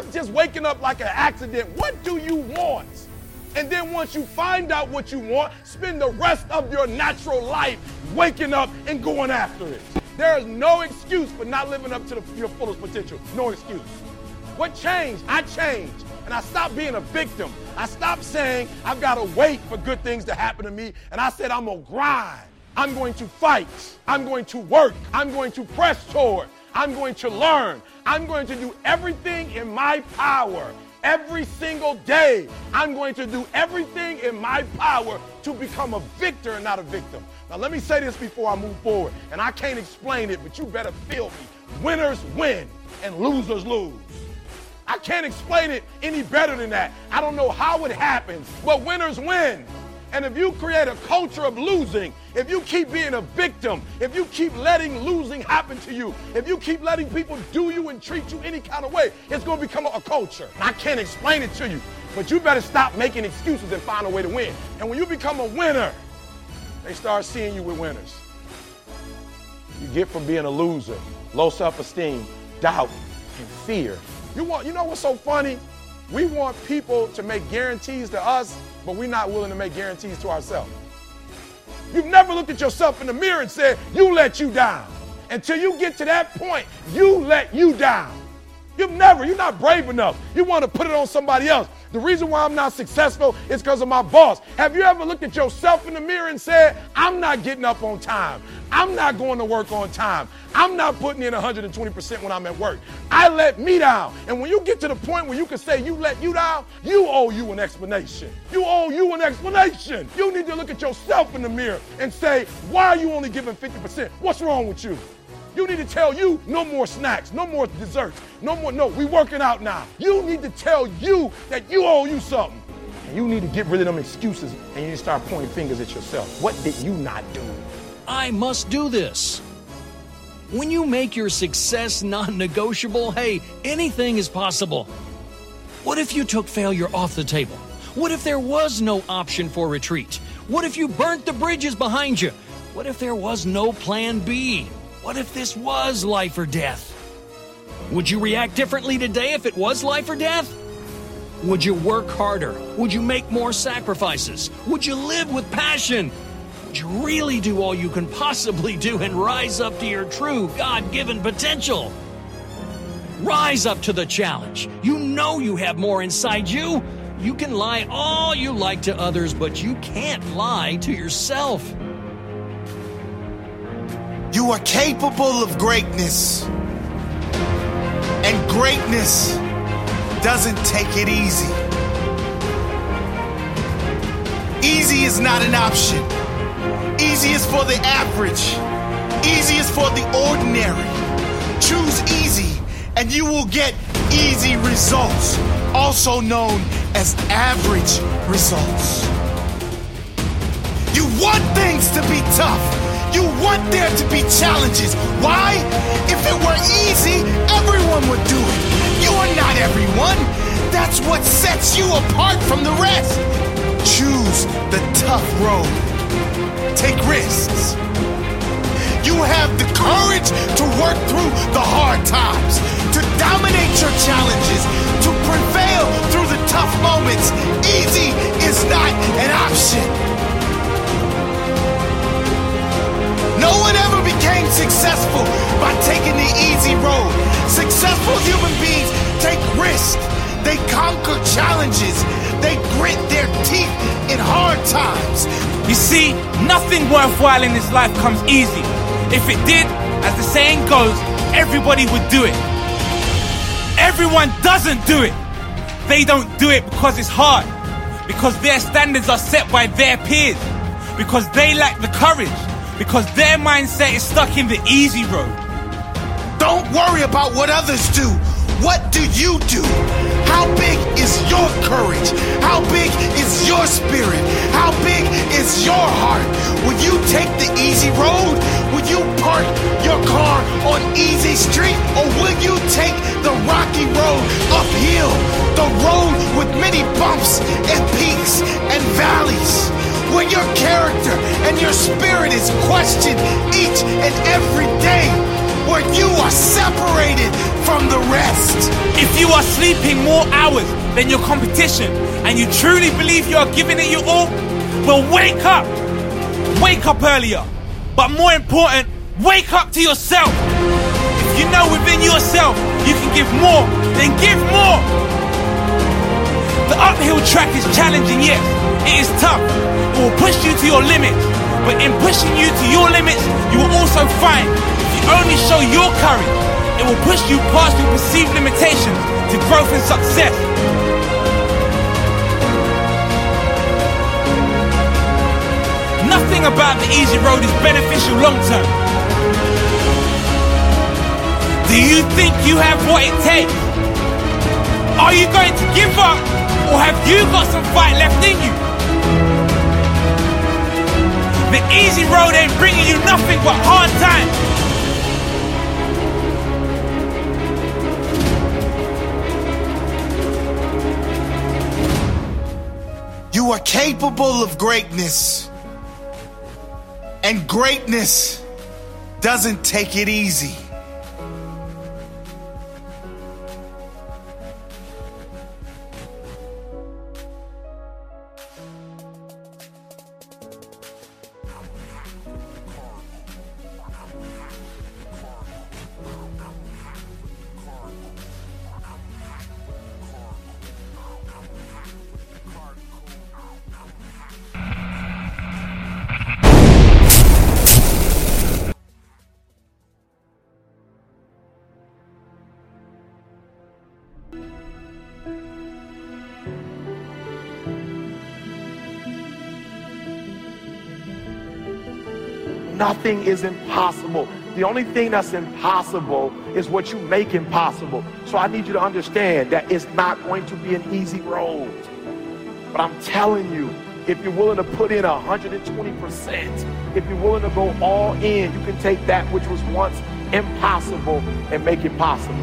Stop just waking up like an accident. What do you want? And then once you find out what you want, spend the rest of your natural life waking up and going after it. There is no excuse for not living up to the, your fullest potential. No excuse. What changed? I changed. And I stopped being a victim. I stopped saying I've got to wait for good things to happen to me. And I said I'm going to grind. I'm going to fight. I'm going to work. I'm going to press toward. I'm going to learn. I'm going to do everything in my power every single day. I'm going to do everything in my power to become a victor and not a victim. Now, let me say this before I move forward, and I can't explain it, but you better feel me. Winners win and losers lose. I can't explain it any better than that. I don't know how it happens, but winners win. And if you create a culture of losing, if you keep being a victim, if you keep letting losing happen to you, if you keep letting people do you and treat you any kind of way, it's going to become a, culture. I can't explain it to you, but you better stop making excuses and find a way to win. And when you become a winner, they start seeing you with winners. You get from being a loser, low self-esteem, doubt, and fear. You want, you know what's so funny? We want people to make guarantees to us but we're not willing to make guarantees to ourselves. You've never looked at yourself in the mirror and said, You let you down. Until you get to that point, you let you down. You've never, you're not brave enough. You want to put it on somebody else. The reason why I'm not successful is because of my boss. Have you ever looked at yourself in the mirror and said, I'm not getting up on time. I'm not going to work on time. I'm not putting in 120% when I'm at work. I let me down. And when you get to the point where you can say you let you down, you owe you an explanation. You owe you an explanation. You need to look at yourself in the mirror and say, why are you only giving 50%? What's wrong with you? You need to tell you no more snacks, no more desserts, no more, no, we working out now. You need to tell you that you owe you something. And you need to get rid of them excuses and you need to start pointing fingers at yourself. What did you not do? I must do this. When you make your success non negotiable, hey, anything is possible. What if you took failure off the table? What if there was no option for retreat? What if you burnt the bridges behind you? What if there was no plan B? What if this was life or death? Would you react differently today if it was life or death? Would you work harder? Would you make more sacrifices? Would you live with passion? Would you really do all you can possibly do and rise up to your true God given potential? Rise up to the challenge. You know you have more inside you. You can lie all you like to others, but you can't lie to yourself. You are capable of greatness. And greatness doesn't take it easy. Easy is not an option. Easy is for the average. Easy is for the ordinary. Choose easy and you will get easy results, also known as average results. You want things to be tough. You want there to be challenges. Why? If it were easy, everyone would do it. You are not everyone. That's what sets you apart from the rest. Choose the tough road. Take risks. You have the courage to work through the hard times, to dominate your challenges, to prevail through the tough moments. Easy is not an option. No one ever became successful by taking the easy road. Successful human beings take risks. They conquer challenges. They grit their teeth in hard times. You see, nothing worthwhile in this life comes easy. If it did, as the saying goes, everybody would do it. Everyone doesn't do it. They don't do it because it's hard. Because their standards are set by their peers. Because they lack the courage because their mindset is stuck in the easy road. Don't worry about what others do. What do you do? How big is your courage? How big is your spirit? How big is your heart? Will you take the easy road? Will you park your car on easy street? Or will you take the rocky road uphill? The road with many bumps and peaks and valleys? When your character and your spirit is questioned each and every day, where you are separated from the rest. If you are sleeping more hours than your competition and you truly believe you are giving it your all, well, wake up. Wake up earlier. But more important, wake up to yourself. If you know within yourself you can give more, then give more. The uphill track is challenging, yes. It is tough. It will push you to your limits. But in pushing you to your limits, you will also find if you only show your courage, it will push you past your perceived limitations to growth and success. Nothing about the easy road is beneficial long term. Do you think you have what it takes? Are you going to give up or have you got some fight left in you? The easy road ain't bringing you nothing but hard times. You are capable of greatness. And greatness doesn't take it easy. Nothing is impossible. The only thing that's impossible is what you make impossible. So I need you to understand that it's not going to be an easy road. But I'm telling you, if you're willing to put in 120%, if you're willing to go all in, you can take that which was once impossible and make it possible.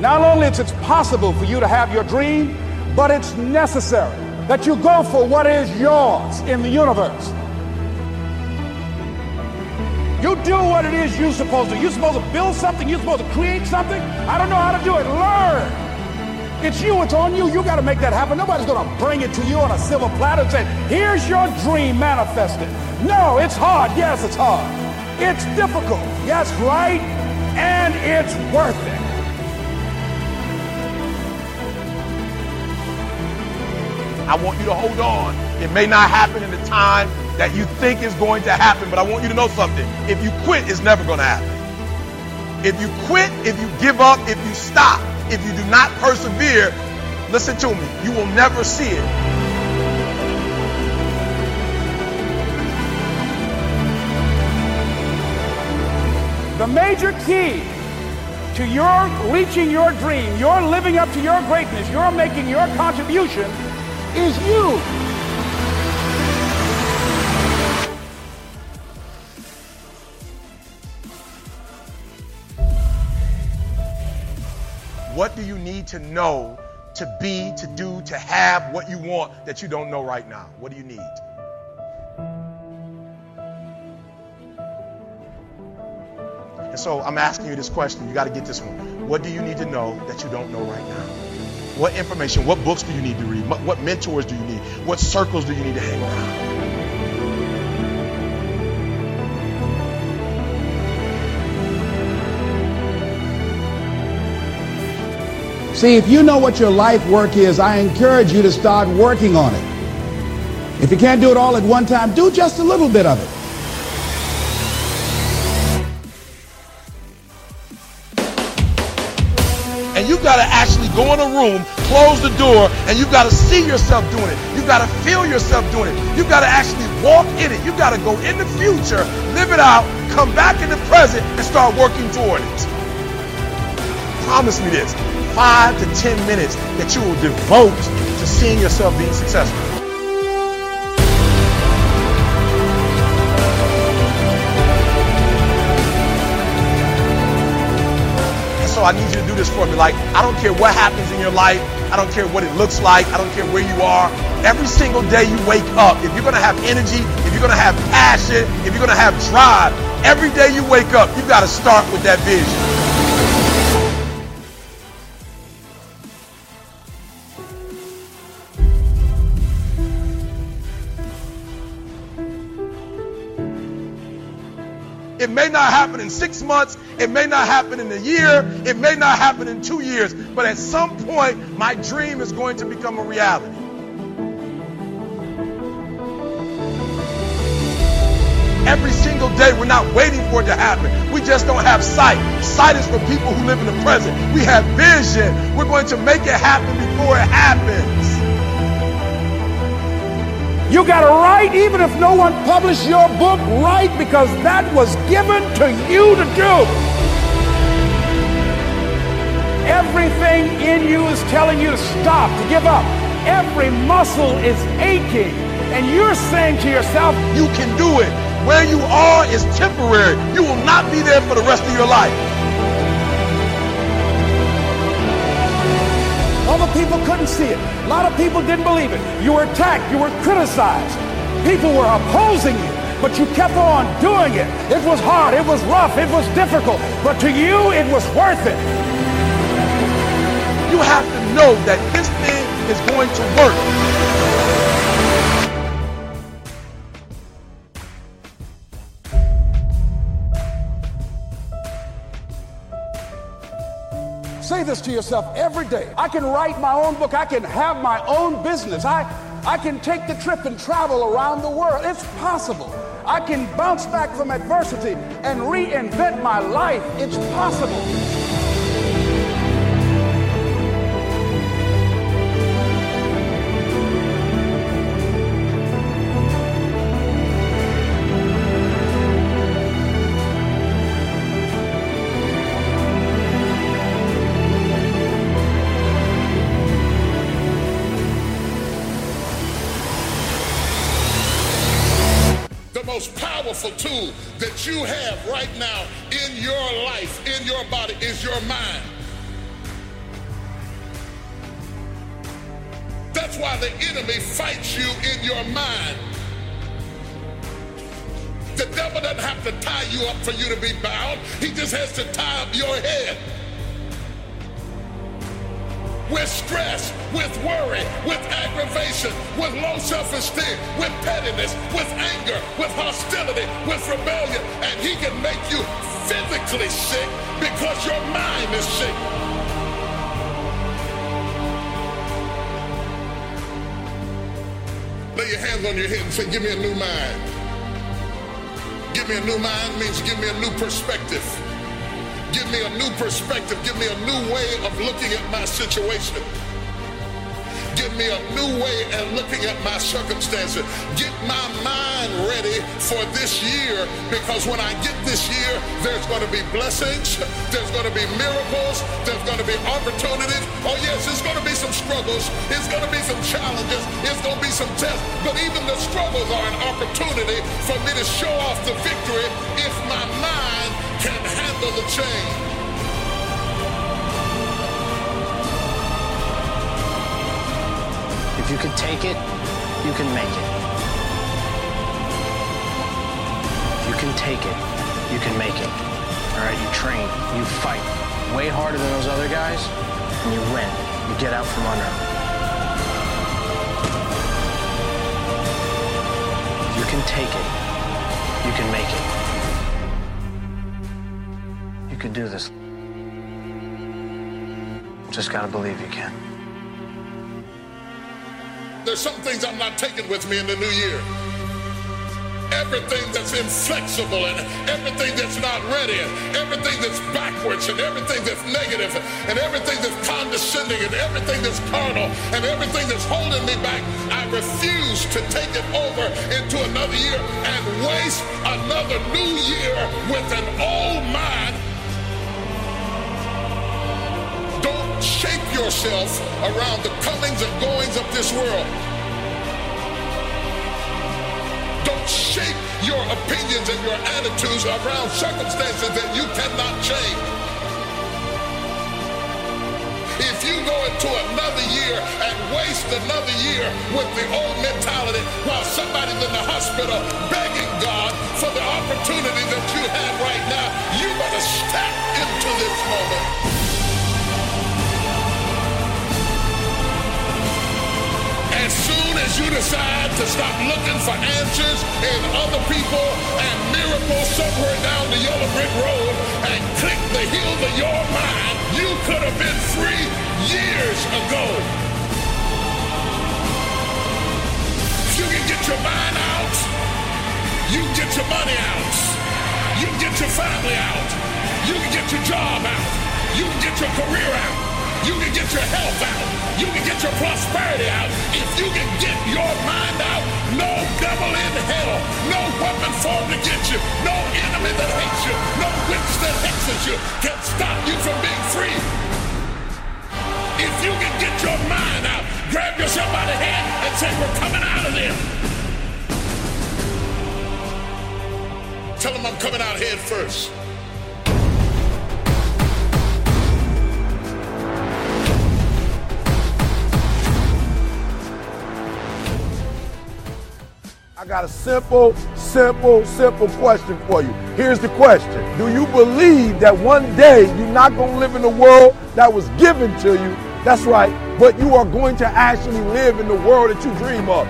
Not only is it possible for you to have your dream, but it's necessary that you go for what is yours in the universe. You do what it is you're supposed to. You're supposed to build something. You're supposed to create something. I don't know how to do it. Learn. It's you. It's on you. You got to make that happen. Nobody's going to bring it to you on a silver platter and say, here's your dream manifested. No, it's hard. Yes, it's hard. It's difficult. Yes, right. And it's worth it. I want you to hold on. It may not happen in the time that you think is going to happen, but I want you to know something. If you quit, it's never going to happen. If you quit, if you give up, if you stop, if you do not persevere, listen to me, you will never see it. The major key to your reaching your dream, your living up to your greatness, your making your contribution is you. What do you need to know to be, to do, to have what you want that you don't know right now? What do you need? And so I'm asking you this question. You got to get this one. What do you need to know that you don't know right now? What information, what books do you need to read? What, mentors do you need? What circles do you need to hang around? See, if you know what your life work is, I encourage you to start working on it. If you can't do it all at one time, do just a little bit of it. And you've got to actually go in a room, close the door, and you've got to see yourself doing it. You've got to feel yourself doing it. You've got to actually walk in it. You've got to go in the future, live it out, come back in the present, and start working toward it. Promise me this five to ten minutes that you will devote to seeing yourself being successful. I need you to do this for me. Like, I don't care what happens in your life. I don't care what it looks like. I don't care where you are. Every single day you wake up, if you're going to have energy, if you're going to have passion, if you're going to have drive, every day you wake up, you got to start with that vision. Not happen in six months. It may not happen in a year. It may not happen in two years. But at some point, my dream is going to become a reality. Every single day, we're not waiting for it to happen. We just don't have sight. Sight is for people who live in the present. We have vision. We're going to make it happen before it happens. You got to write, even if no one published your book, write because that was given to you to do. Everything in you is telling you to stop, to give up. Every muscle is aching. And you're saying to yourself, You can do it. Where you are is temporary. You will not be there for the rest of your life. Other people couldn't see it. A lot of people didn't believe it. You were attacked. You were criticized. People were opposing you, but you kept on doing it. It was hard. It was rough. It was difficult. But to you, it was worth it. You have to know that this thing is going to work. Say this to yourself every day. I can write my own book. I can have my own business. I, I can take the trip and travel around the world. It's possible. I can bounce back from adversity and reinvent my life. It's possible. Tool that you have right now in your life, in your body, is your mind. That's why the enemy fights you in your mind. The devil doesn't have to tie you up for you to be bound. He just has to tie up your head with stress, with worry, with aggravation, with low self-esteem, with pettiness, with anger, with hostility, with rebellion. And he can make you physically sick because your mind is sick. Lay your hands on your head and say, give me a new mind. Give me a new mind means give me a new perspective. Give me a new perspective. Give me a new way of looking at my situation. Give me a new way of looking at my circumstances. Get my mind ready for this year because when I get this year, there's going to be blessings, there's going to be miracles, there's going to be opportunities. Oh, yes, there's going to be some struggles, it's going to be some challenges, it's going to be some tests. But even the struggles are an opportunity for me to show off the victory if my mind can handle the change. If you can take it, you can make it. If you can take it, you can make it. All right, you train, you fight way harder than those other guys, and you win. You get out from under. You can take it, you can make it. Do this. Just gotta believe you can. There's some things I'm not taking with me in the new year. Everything that's inflexible and everything that's not ready and everything that's backwards and everything that's negative and everything that's condescending and everything that's carnal and everything that's holding me back, I refuse to take it over into another year and waste another new year with an old mind yourself around the comings and goings of this world. Don't shape your opinions and your attitudes around circumstances that you cannot change. If you go into another year and waste another year with the old mentality while somebody's in the hospital begging God for the opportunity that you have right now. You better step into this moment. As soon as you decide to stop looking for answers in other people and miracles somewhere down the yellow brick road and click the heels of your mind, you could have been free years ago. You can get your mind out, you can get your money out. You can get your family out. You can get your job out. You can get your career out. You can get your health out. You can get your prosperity out. If you can get your mind out, no devil in hell, no weapon formed against you, no enemy that hates you, no witch that hexes you can stop you from being free. If you can get your mind out, grab yourself by the hand and say, we're coming out of there. Tell them I'm coming out head first. I got a simple, simple, simple question for you. Here's the question Do you believe that one day you're not going to live in the world that was given to you? That's right, but you are going to actually live in the world that you dream of.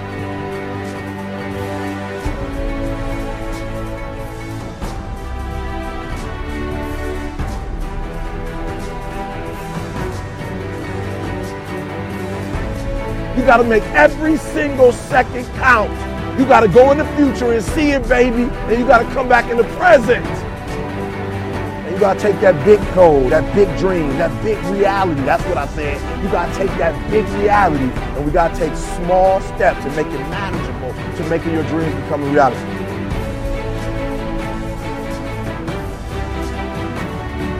You got to make every single second count. You got to go in the future and see it, baby. And you got to come back in the present. And you got to take that big goal, that big dream, that big reality. That's what I said. You got to take that big reality and we got to take small steps and make it manageable to making your dreams become a reality.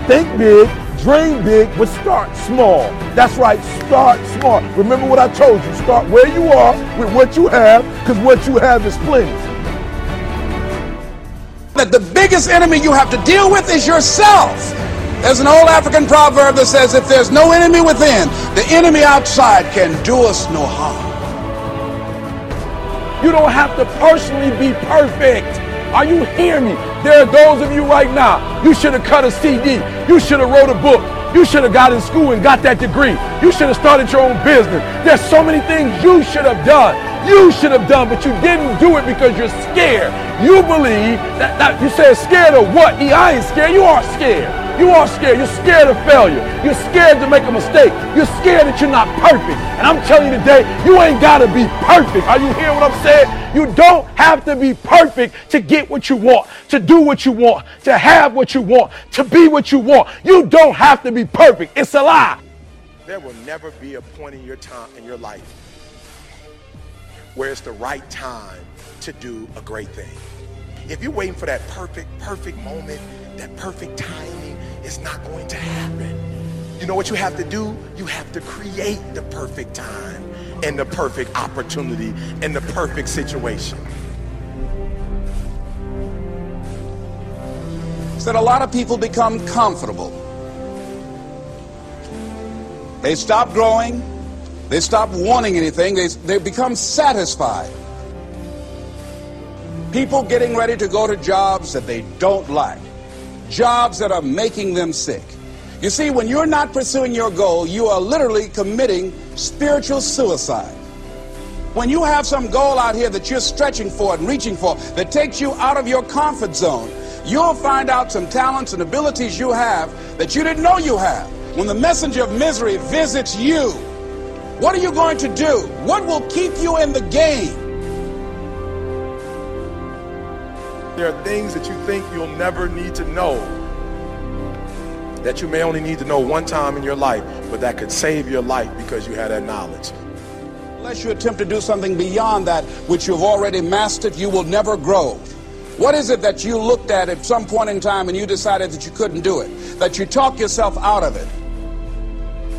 Think big, dream big, but start small. That's right, start small. Remember what I told you. Start where you are with what you have, because what you have is plenty. That the biggest enemy you have to deal with is yourself. There's an old African proverb that says, if there's no enemy within, the enemy outside can do us no harm. You don't have to personally be perfect. Are you hearing me? There are those of you right now, you should have cut a CD. You should have wrote a book. You should have got in school and got that degree. You should have started your own business. There's so many things you should have done. You should have done, but you didn't do it because you're scared. You believe that, that you said scared of what? E, I ain't scared. You are scared. You are scared. You're scared of failure. You're scared to make a mistake. You're scared that you're not perfect. And I'm telling you today, you ain't got to be perfect. Are you hearing what I'm saying? You don't have to be perfect to get what you want, to do what you want, to have what you want, to be what you want. You don't have to be perfect. It's a lie. There will never be a point in your time in your life where it's the right time to do a great thing. If you're waiting for that perfect, perfect moment, that perfect timing, is not going to happen. You know what you have to do? You have to create the perfect time and the perfect opportunity and the perfect situation. Is that a lot of people become comfortable. They stop growing. They stop wanting anything. They, they become satisfied. People getting ready to go to jobs that they don't like. Jobs that are making them sick. You see, when you're not pursuing your goal, you are literally committing spiritual suicide. When you have some goal out here that you're stretching for and reaching for that takes you out of your comfort zone, you'll find out some talents and abilities you have that you didn't know you have. When the messenger of misery visits you, what are you going to do? What will keep you in the game? There are things that you think you'll never need to know that you may only need to know one time in your life, but that could save your life because you had that knowledge. Unless you attempt to do something beyond that which you've already mastered, you will never grow. What is it that you looked at at some point in time and you decided that you couldn't do it? That you talk yourself out of it?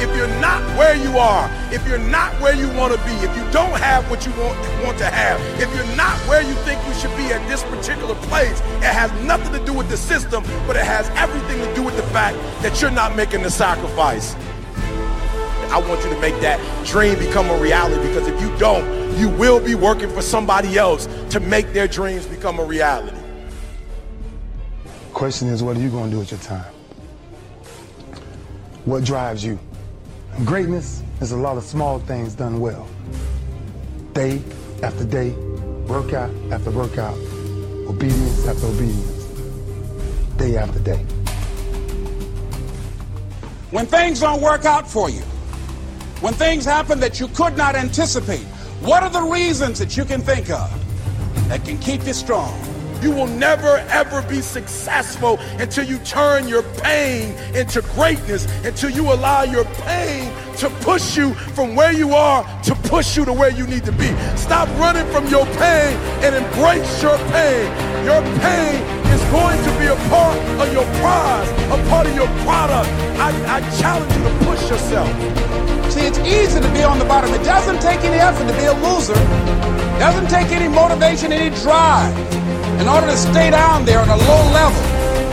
If you're not where you are, if you're not where you want to be, if you don't have what you want, want to have, if you're not where you think you should be at this particular place, it has nothing to do with the system, but it has everything to do with the fact that you're not making the sacrifice. I want you to make that dream become a reality because if you don't, you will be working for somebody else to make their dreams become a reality. Question is, what are you going to do with your time? What drives you? Greatness is a lot of small things done well. Day after day, workout after workout, obedience after obedience, day after day. When things don't work out for you, when things happen that you could not anticipate, what are the reasons that you can think of that can keep you strong? You will never ever be successful until you turn your pain into greatness, until you allow your pain to push you from where you are to push you to where you need to be. Stop running from your pain and embrace your pain. Your pain is going to be a part of your prize, a part of your product. I, I challenge you to push yourself. See, it's easy to be on the bottom. It doesn't take any effort to be a loser. It doesn't take any motivation, any drive in order to stay down there on a low level.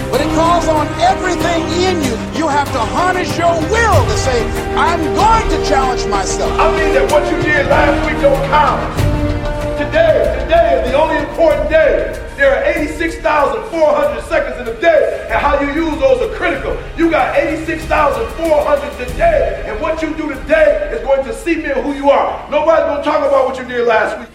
But it calls on everything in you. You have to harness your will to say, I'm going to challenge myself. I mean that what you did last week don't count. Today, today is the only important day. There are 86,400 seconds in a day, and how you use those are critical. You got 86,400 today, and what you do today is going to cement who you are. Nobody's going to talk about what you did last week.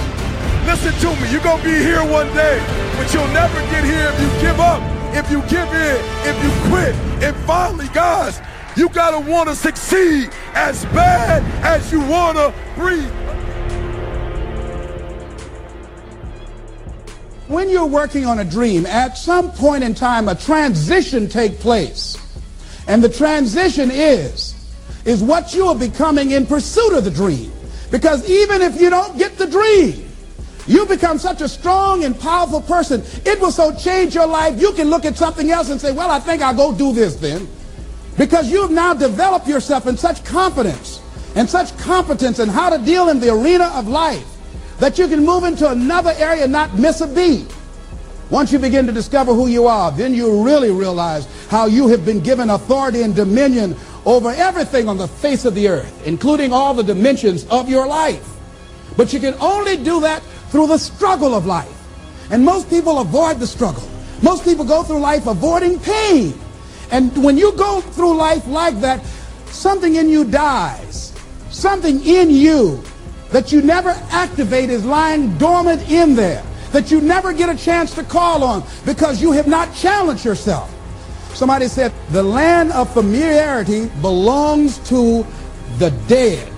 Listen to me, you're gonna be here one day, but you'll never get here if you give up, if you give in, if you quit. And finally, guys, you gotta wanna succeed as bad as you wanna breathe. When you're working on a dream, at some point in time, a transition take place. And the transition is, is what you are becoming in pursuit of the dream. Because even if you don't get the dream, you become such a strong and powerful person. It will so change your life. You can look at something else and say, well, I think I'll go do this then. Because you have now developed yourself in such confidence and such competence in how to deal in the arena of life that you can move into another area and not miss a beat. Once you begin to discover who you are, then you really realize how you have been given authority and dominion over everything on the face of the earth, including all the dimensions of your life. But you can only do that through the struggle of life. And most people avoid the struggle. Most people go through life avoiding pain. And when you go through life like that, something in you dies. Something in you that you never activate is lying dormant in there that you never get a chance to call on because you have not challenged yourself. Somebody said the land of familiarity belongs to the dead.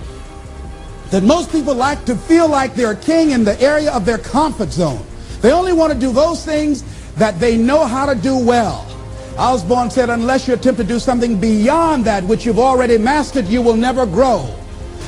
That most people like to feel like they're a king in the area of their comfort zone. They only want to do those things that they know how to do well. Osborne said, unless you attempt to do something beyond that which you've already mastered, you will never grow.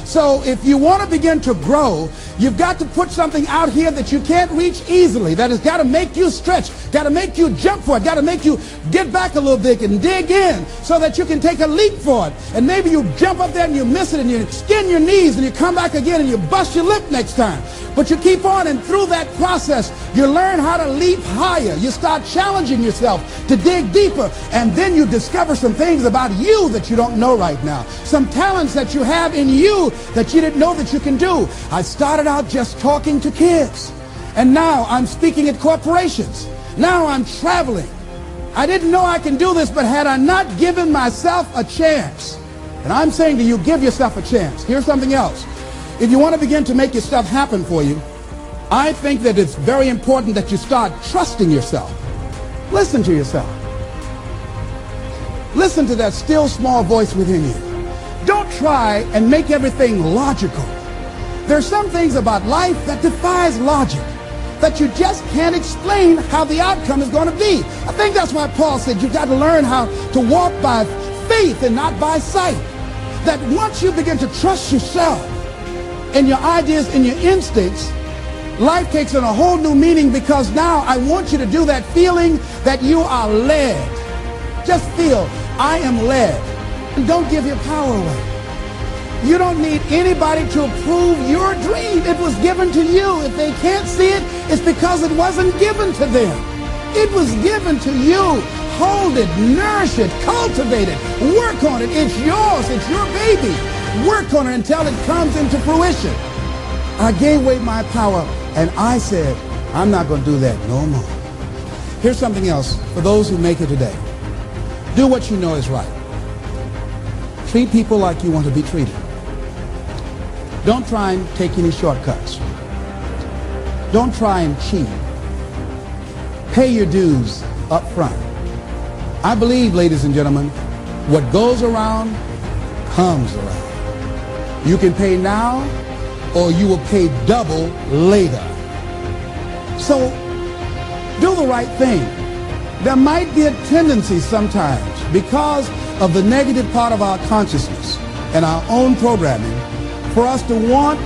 So if you want to begin to grow, You've got to put something out here that you can't reach easily, that has got to make you stretch, got to make you jump for it, got to make you get back a little bit and dig in so that you can take a leap for it. And maybe you jump up there and you miss it and you skin your knees and you come back again and you bust your lip next time. But you keep on and through that process, you learn how to leap higher. You start challenging yourself to dig deeper. And then you discover some things about you that you don't know right now. Some talents that you have in you that you didn't know that you can do. I started out just talking to kids. And now I'm speaking at corporations. Now I'm traveling. I didn't know I can do this, but had I not given myself a chance, and I'm saying to you, give yourself a chance. Here's something else. If you want to begin to make your stuff happen for you, I think that it's very important that you start trusting yourself. Listen to yourself. Listen to that still small voice within you. Don't try and make everything logical. There's some things about life that defies logic that you just can't explain how the outcome is going to be. I think that's why Paul said you've got to learn how to walk by faith and not by sight. That once you begin to trust yourself and your ideas and your instincts, life takes on a whole new meaning because now I want you to do that feeling that you are led. Just feel, I am led. And don't give your power away. You don't need anybody to approve your dream. It was given to you. If they can't see it, it's because it wasn't given to them. It was given to you. Hold it, nourish it, cultivate it, work on it. It's yours. It's your baby. Work on it until it comes into fruition. I gave away my power and I said, I'm not going to do that no more. Here's something else for those who make it today. Do what you know is right. Treat people like you want to be treated. Don't try and take any shortcuts. Don't try and cheat. Pay your dues up front. I believe, ladies and gentlemen, what goes around comes around. You can pay now or you will pay double later. So do the right thing. There might be a tendency sometimes because of the negative part of our consciousness and our own programming for us to want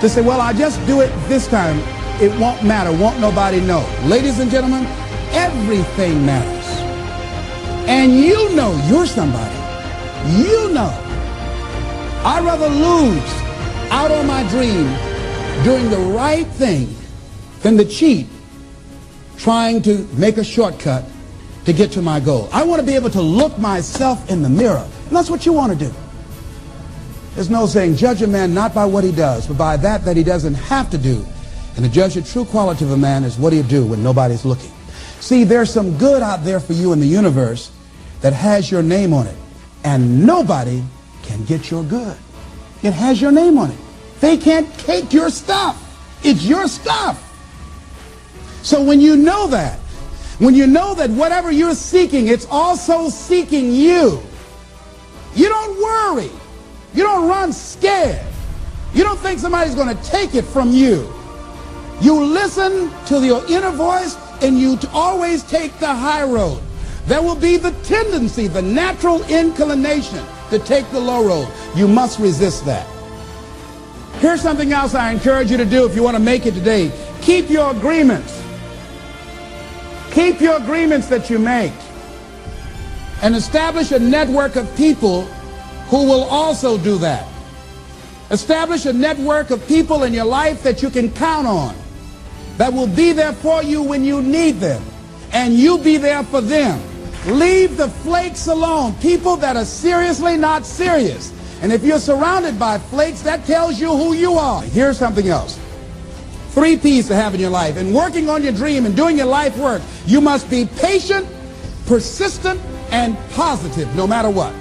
to say, well, I just do it this time. It won't matter. Won't nobody know. Ladies and gentlemen, everything matters. And you know you're somebody. You know. I'd rather lose out on my dream doing the right thing than to cheat trying to make a shortcut to get to my goal. I want to be able to look myself in the mirror. And that's what you want to do. There's no saying, judge a man not by what he does, but by that that he doesn't have to do. And to judge the true quality of a man is what he'll do when nobody's looking. See, there's some good out there for you in the universe that has your name on it. And nobody can get your good. It has your name on it. They can't take your stuff. It's your stuff. So when you know that, when you know that whatever you're seeking, it's also seeking you, you don't worry. You don't run scared. You don't think somebody's going to take it from you. You listen to your inner voice and you always take the high road. There will be the tendency, the natural inclination to take the low road. You must resist that. Here's something else I encourage you to do if you want to make it today. Keep your agreements. Keep your agreements that you make. And establish a network of people who will also do that. Establish a network of people in your life that you can count on, that will be there for you when you need them, and you be there for them. Leave the flakes alone, people that are seriously not serious. And if you're surrounded by flakes, that tells you who you are. Here's something else. Three P's to have in your life. In working on your dream and doing your life work, you must be patient, persistent, and positive no matter what.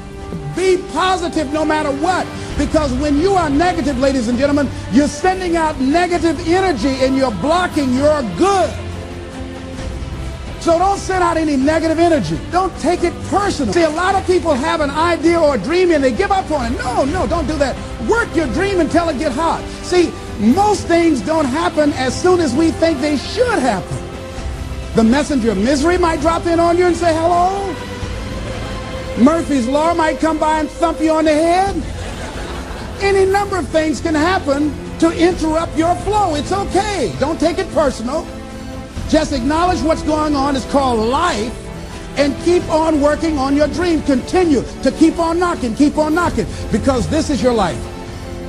Be positive no matter what. Because when you are negative, ladies and gentlemen, you're sending out negative energy and you're blocking your good. So don't send out any negative energy. Don't take it personal. See, a lot of people have an idea or a dream and they give up on it. No, no, don't do that. Work your dream until it gets hot. See, most things don't happen as soon as we think they should happen. The messenger of misery might drop in on you and say hello. Murphy's Law might come by and thump you on the head. Any number of things can happen to interrupt your flow. It's okay. Don't take it personal. Just acknowledge what's going on. It's called life. And keep on working on your dream. Continue to keep on knocking, keep on knocking. Because this is your life.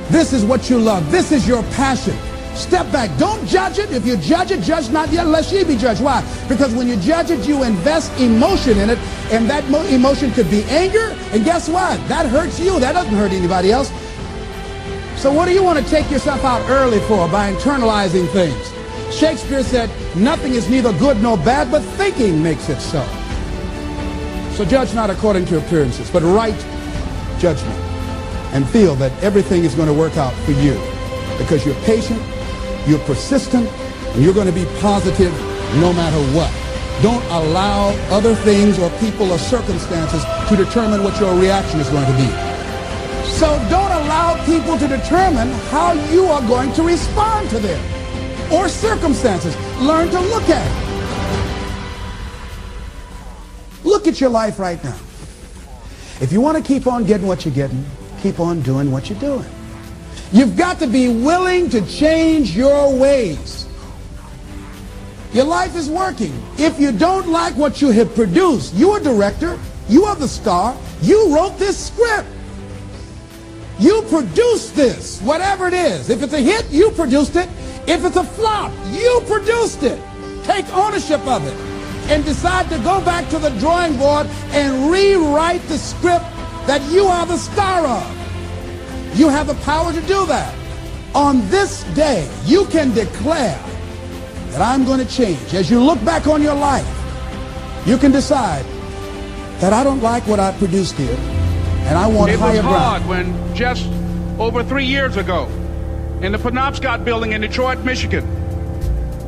This is what you love. This is your passion. Step back. Don't judge it. If you judge it, judge not yet, lest ye be judged. Why? Because when you judge it, you invest emotion in it, and that emotion could be anger. And guess what? That hurts you. That doesn't hurt anybody else. So what do you want to take yourself out early for by internalizing things? Shakespeare said, nothing is neither good nor bad, but thinking makes it so. So judge not according to appearances, but right judgment and feel that everything is going to work out for you because you're patient, you're persistent, and you're going to be positive no matter what. Don't allow other things or people or circumstances to determine what your reaction is going to be. So don't allow people to determine how you are going to respond to them or circumstances. Learn to look at it. Look at your life right now. If you want to keep on getting what you're getting, keep on doing what you're doing. You've got to be willing to change your ways. Your life is working. If you don't like what you have produced, you're a director, you are the star, you wrote this script. You produced this, whatever it is. If it's a hit, you produced it. If it's a flop, you produced it. Take ownership of it and decide to go back to the drawing board and rewrite the script that you are the star of. You have the power to do that. On this day, you can declare that I'm going to change. As you look back on your life, you can decide that I don't like what I produced here, and I want it higher ground. It was hard when just over three years ago, in the Penobscot building in Detroit, Michigan,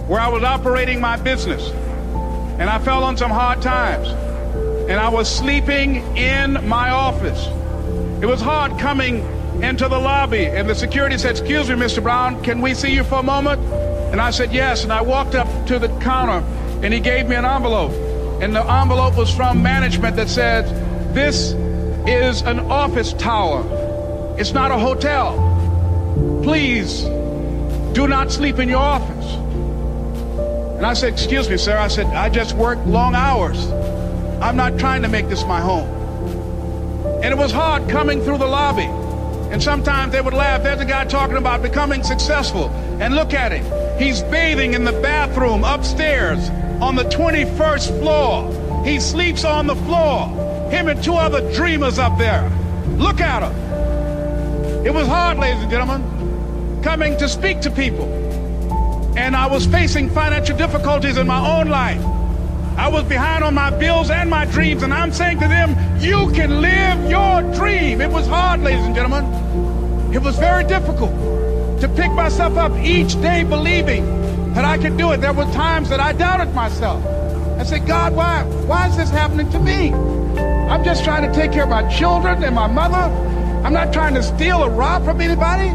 where I was operating my business, and I fell on some hard times, and I was sleeping in my office. It was hard coming into the lobby, and the security said, Excuse me, Mr. Brown, can we see you for a moment? And I said, Yes. And I walked up to the counter, and he gave me an envelope. And the envelope was from management that said, This is an office tower, it's not a hotel. Please do not sleep in your office. And I said, Excuse me, sir. I said, I just work long hours. I'm not trying to make this my home. And it was hard coming through the lobby. And sometimes they would laugh. There's a guy talking about becoming successful. And look at him. He's bathing in the bathroom upstairs on the 21st floor. He sleeps on the floor. Him and two other dreamers up there. Look at him. It was hard, ladies and gentlemen, coming to speak to people. And I was facing financial difficulties in my own life. I was behind on my bills and my dreams, and I'm saying to them, you can live your dream. It was hard, ladies and gentlemen. It was very difficult to pick myself up each day believing that I could do it. There were times that I doubted myself. I said, God, why, why is this happening to me? I'm just trying to take care of my children and my mother. I'm not trying to steal or rob from anybody.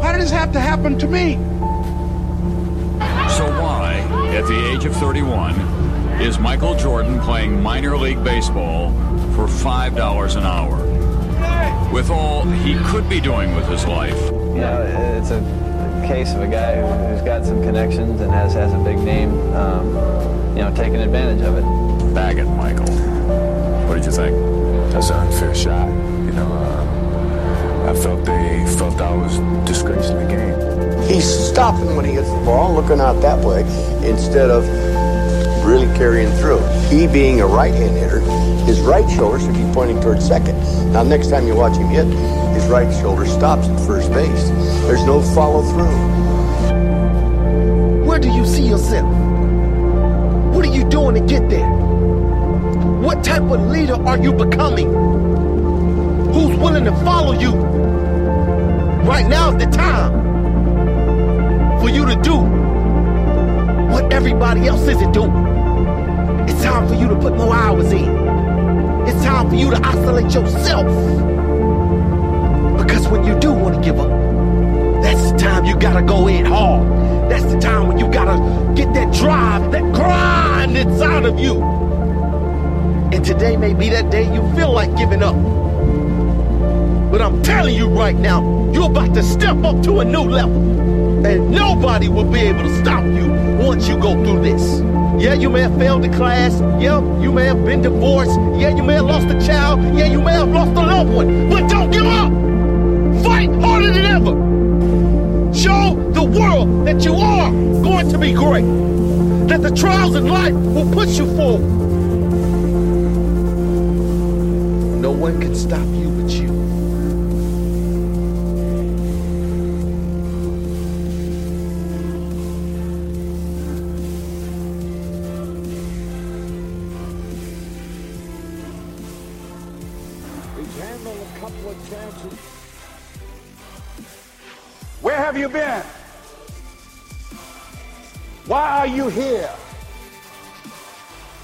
Why did this have to happen to me? So why, at the age of 31, is Michael Jordan playing minor league baseball for $5 an hour? With all he could be doing with his life, You know, it's a case of a guy who- who's got some connections and has, has a big name, um, you know, taking advantage of it. bag it, Michael. What did you think? That's an unfair shot. You know, uh, I felt they felt I was disgracing the game. He's stopping when he gets the ball, looking out that way, instead of really carrying through. He being a right-hand hitter, his right shoulder should be pointing towards second. Now, next time you watch him hit, his right shoulder stops at first base. There's no follow through. Where do you see yourself? What are you doing to get there? What type of leader are you becoming? Who's willing to follow you? Right now is the time for you to do what everybody else isn't doing. It's time for you to put more hours in. It's time for you to isolate yourself. Because when you do want to give up, that's the time you gotta go in hard. That's the time when you gotta get that drive, that grind inside of you. And today may be that day you feel like giving up. But I'm telling you right now, You're about to step up to a new level. And nobody will be able to stop you once you go through this. Yeah, you may have failed the class. Yeah, you may have been divorced. Yeah, you may have lost a child. Yeah, you may have lost a loved one. But don't give up. Fight harder than ever. Show the world that you are going to be great. That the trials in life will push you forward. No one can stop you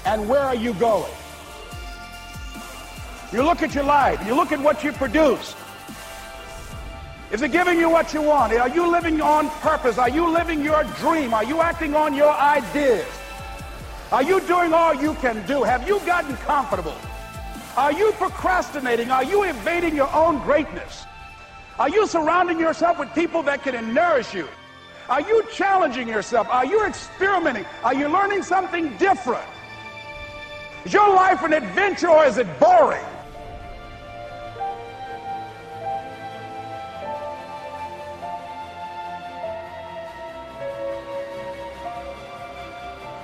And where are you going? You look at your life, you look at what you produce. Is it giving you what you want? Are you living on purpose? Are you living your dream? Are you acting on your ideas? Are you doing all you can do? Have you gotten comfortable? Are you procrastinating? Are you evading your own greatness? Are you surrounding yourself with people that can nourish you? Are you challenging yourself? Are you experimenting? Are you learning something different? Is your life an adventure or is it boring?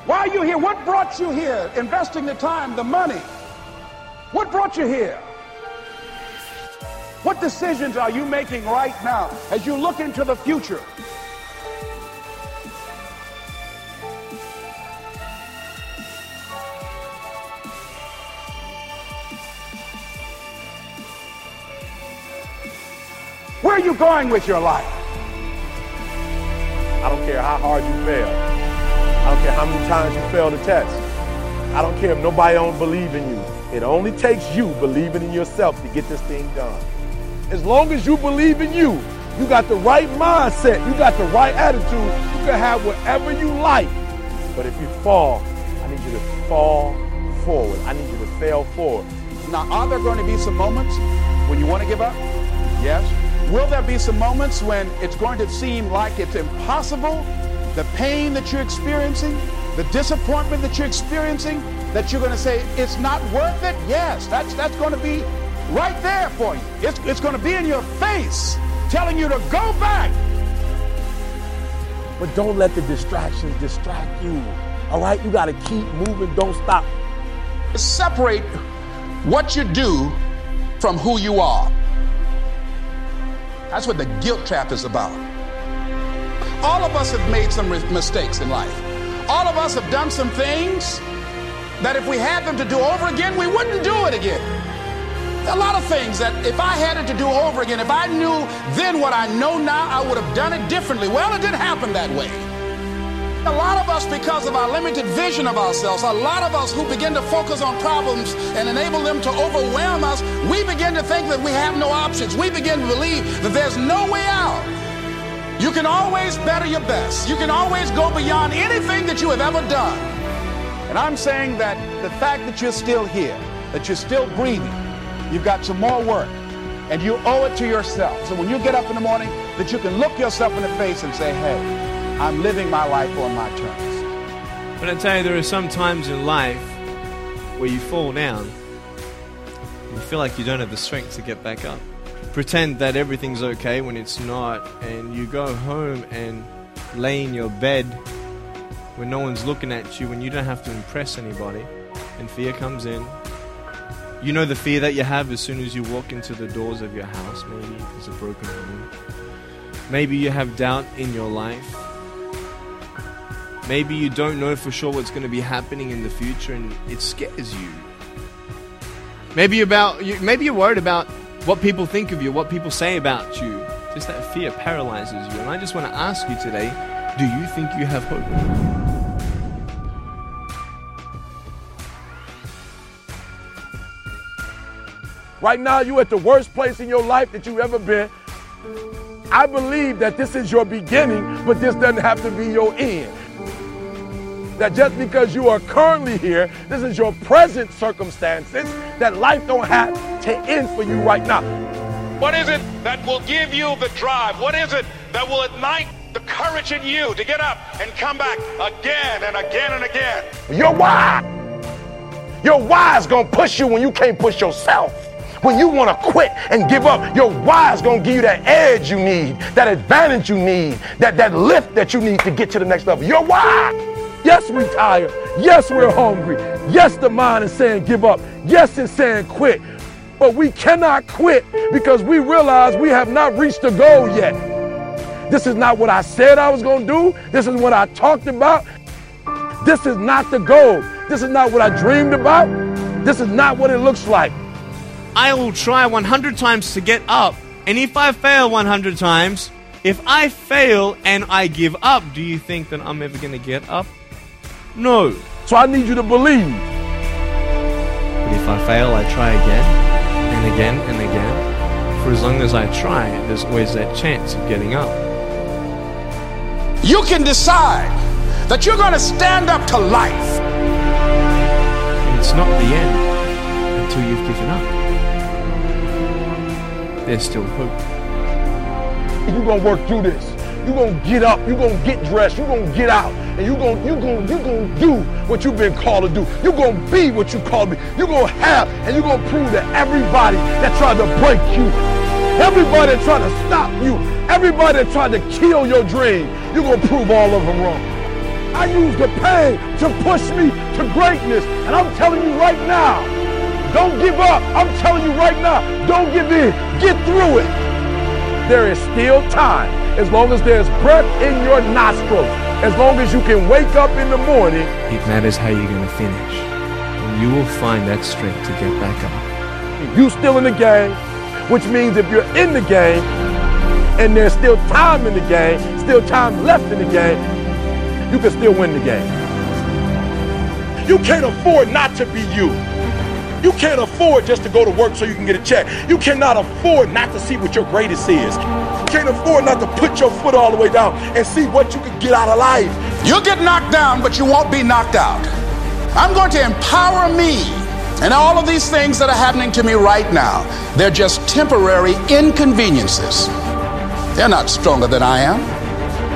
Why are you here? What brought you here? Investing the time, the money. What brought you here? What decisions are you making right now as you look into the future? Where are you going with your life? I don't care how hard you fail. I don't care how many times you fail the test. I don't care if nobody don't believe in you. It only takes you believing in yourself to get this thing done. As long as you believe in you, you got the right mindset, you got the right attitude, you can have whatever you like. But if you fall, I need you to fall forward. I need you to fail forward. Now, are there going to be some moments when you want to give up? Yes. Will there be some moments when it's going to seem like it's impossible? The pain that you're experiencing, the disappointment that you're experiencing, that you're going to say it's not worth it? Yes, that's that's going to be right there for you. It's, it's going to be in your face, telling you to go back. But don't let the distractions distract you. All right, you got to keep moving. Don't stop. Separate what you do from who you are. That's what the guilt trap is about. All of us have made some mistakes in life. All of us have done some things that if we had them to do over again, we wouldn't do it again. A lot of things that if I had it to do over again, if I knew then what I know now, I would have done it differently. Well, it didn't happen that way. A lot of us, because of our limited vision of ourselves, a lot of us who begin to focus on problems and enable them to overwhelm us, we begin to think that we have no options. We begin to believe that there's no way out. You can always better your best. You can always go beyond anything that you have ever done. And I'm saying that the fact that you're still here, that you're still breathing, you've got some more work, and you owe it to yourself. So when you get up in the morning, that you can look yourself in the face and say, hey, I'm living my life on my terms. But I tell you, there are some times in life where you fall down, you feel like you don't have the strength to get back up. Pretend that everything's okay when it's not, and you go home and lay in your bed when no one's looking at you, when you don't have to impress anybody, and fear comes in. You know the fear that you have as soon as you walk into the doors of your house, maybe there's a broken home. Maybe you have doubt in your life. Maybe you don't know for sure what's going to be happening in the future and it scares you. Maybe about maybe you're worried about what people think of you, what people say about you. Just that fear paralyzes you. And I just want to ask you today, do you think you have hope? Right now, you're at the worst place in your life that you've ever been. I believe that this is your beginning, but this doesn't have to be your end. That just because you are currently here, this is your present circumstances, that life don't have to end for you right now. What is it that will give you the drive? What is it that will ignite the courage in you to get up and come back again and again and again? Your why. Your why is gonna push you when you can't push yourself. When you wanna quit and give up, your why is gonna give you that edge you need, that advantage you need, that, that lift that you need to get to the next level. Your why. Yes, we're tired. Yes, we're hungry. Yes, the mind is saying give up. Yes, it's saying quit. But we cannot quit because we realize we have not reached the goal yet. This is not what I said I was going to do. This is what I talked about. This is not the goal. This is not what I dreamed about. This is not what it looks like. I will try 100 times to get up, and if I fail 100 times, if I fail and I give up, do you think that I'm ever going to get up? No. So I need you to believe. But if I fail, I try again and again and again. For as long as I try, there's always that chance of getting up. You can decide that you're going to stand up to life. And it's not the end until you've given up. There's still hope. You're going to work through this. You're going to get up. You're going to get dressed. You're going to get out and you're going you gonna, you to do what you've been called to do. You're going to be what you called to be. You're going to have and you're going to prove that everybody that tried to break you, everybody that tried to stop you, everybody that tried to kill your dream, you're going to prove all of them wrong. I use the pain to push me to greatness, and I'm telling you right now, don't give up. I'm telling you right now, don't give in. Get through it. There is still time as long as there's breath in your nostrils as long as you can wake up in the morning. It matters how you're going to finish. And you will find that strength to get back up. You still in the game, which means if you're in the game and there's still time in the game, still time left in the game, you can still win the game. You can't afford not to be you. You can't afford just to go to work so you can get a check. You cannot afford not to see what your greatest is. You can't afford not to put your foot all the way down and see what you can get out of life. You'll get knocked down, but you won't be knocked out. I'm going to empower me and all of these things that are happening to me right now. They're just temporary inconveniences. They're not stronger than I am.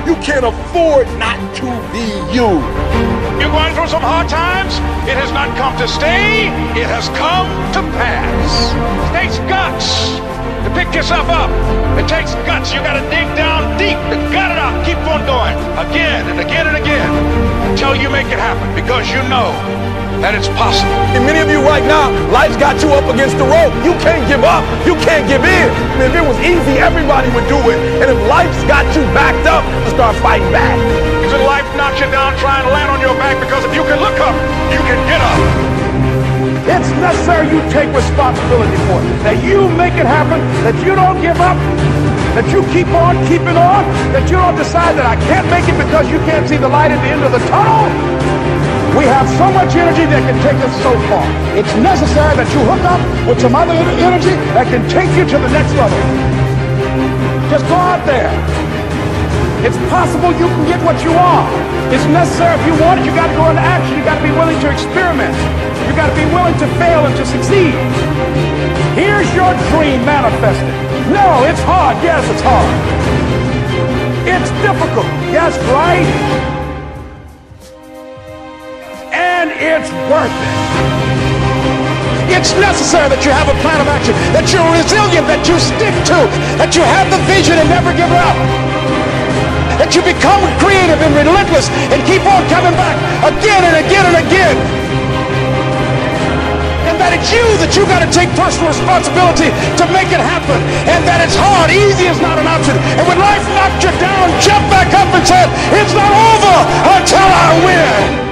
You can't afford not to be you. You're going through some hard times? It has not come to stay, it has come to pass. It takes guts to pick yourself up. It takes guts. You gotta dig down deep to gut it out. Keep on going again and again and again until you make it happen because you know that it's possible. And many of you right now, life's got you up against the rope. You can't give up. You can't give in. Mean, if it was easy, everybody would do it. And if life's got you backed up, start fighting back. Because life knocks you down trying to land on your back because if you can look up, you can get up. It's necessary you take responsibility for it. That you make it happen, that you don't give up, that you keep on keeping on, that you don't decide that I can't make it because you can't see the light at the end of the tunnel. We have so much energy that can take us so far. It's necessary that you hook up with some other energy that can take you to the next level. Just go out there. It's possible you can get what you want. It's necessary if you want it, you got to go into action. You got to be willing to experiment. You got to be willing to fail and to succeed. Here's your dream manifested. No, it's hard. Yes, it's hard. It's difficult. Yes, right? and it's worth it. It's necessary that you have a plan of action, that you're resilient, that you stick to, that you have the vision and never give up. That you become creative and relentless and keep on coming back again and again and again. And that it's you that you got to take personal responsibility to make it happen. And that it's hard. Easy is not an option. And when life knocks you down, jump back up and say, it's not over until I win.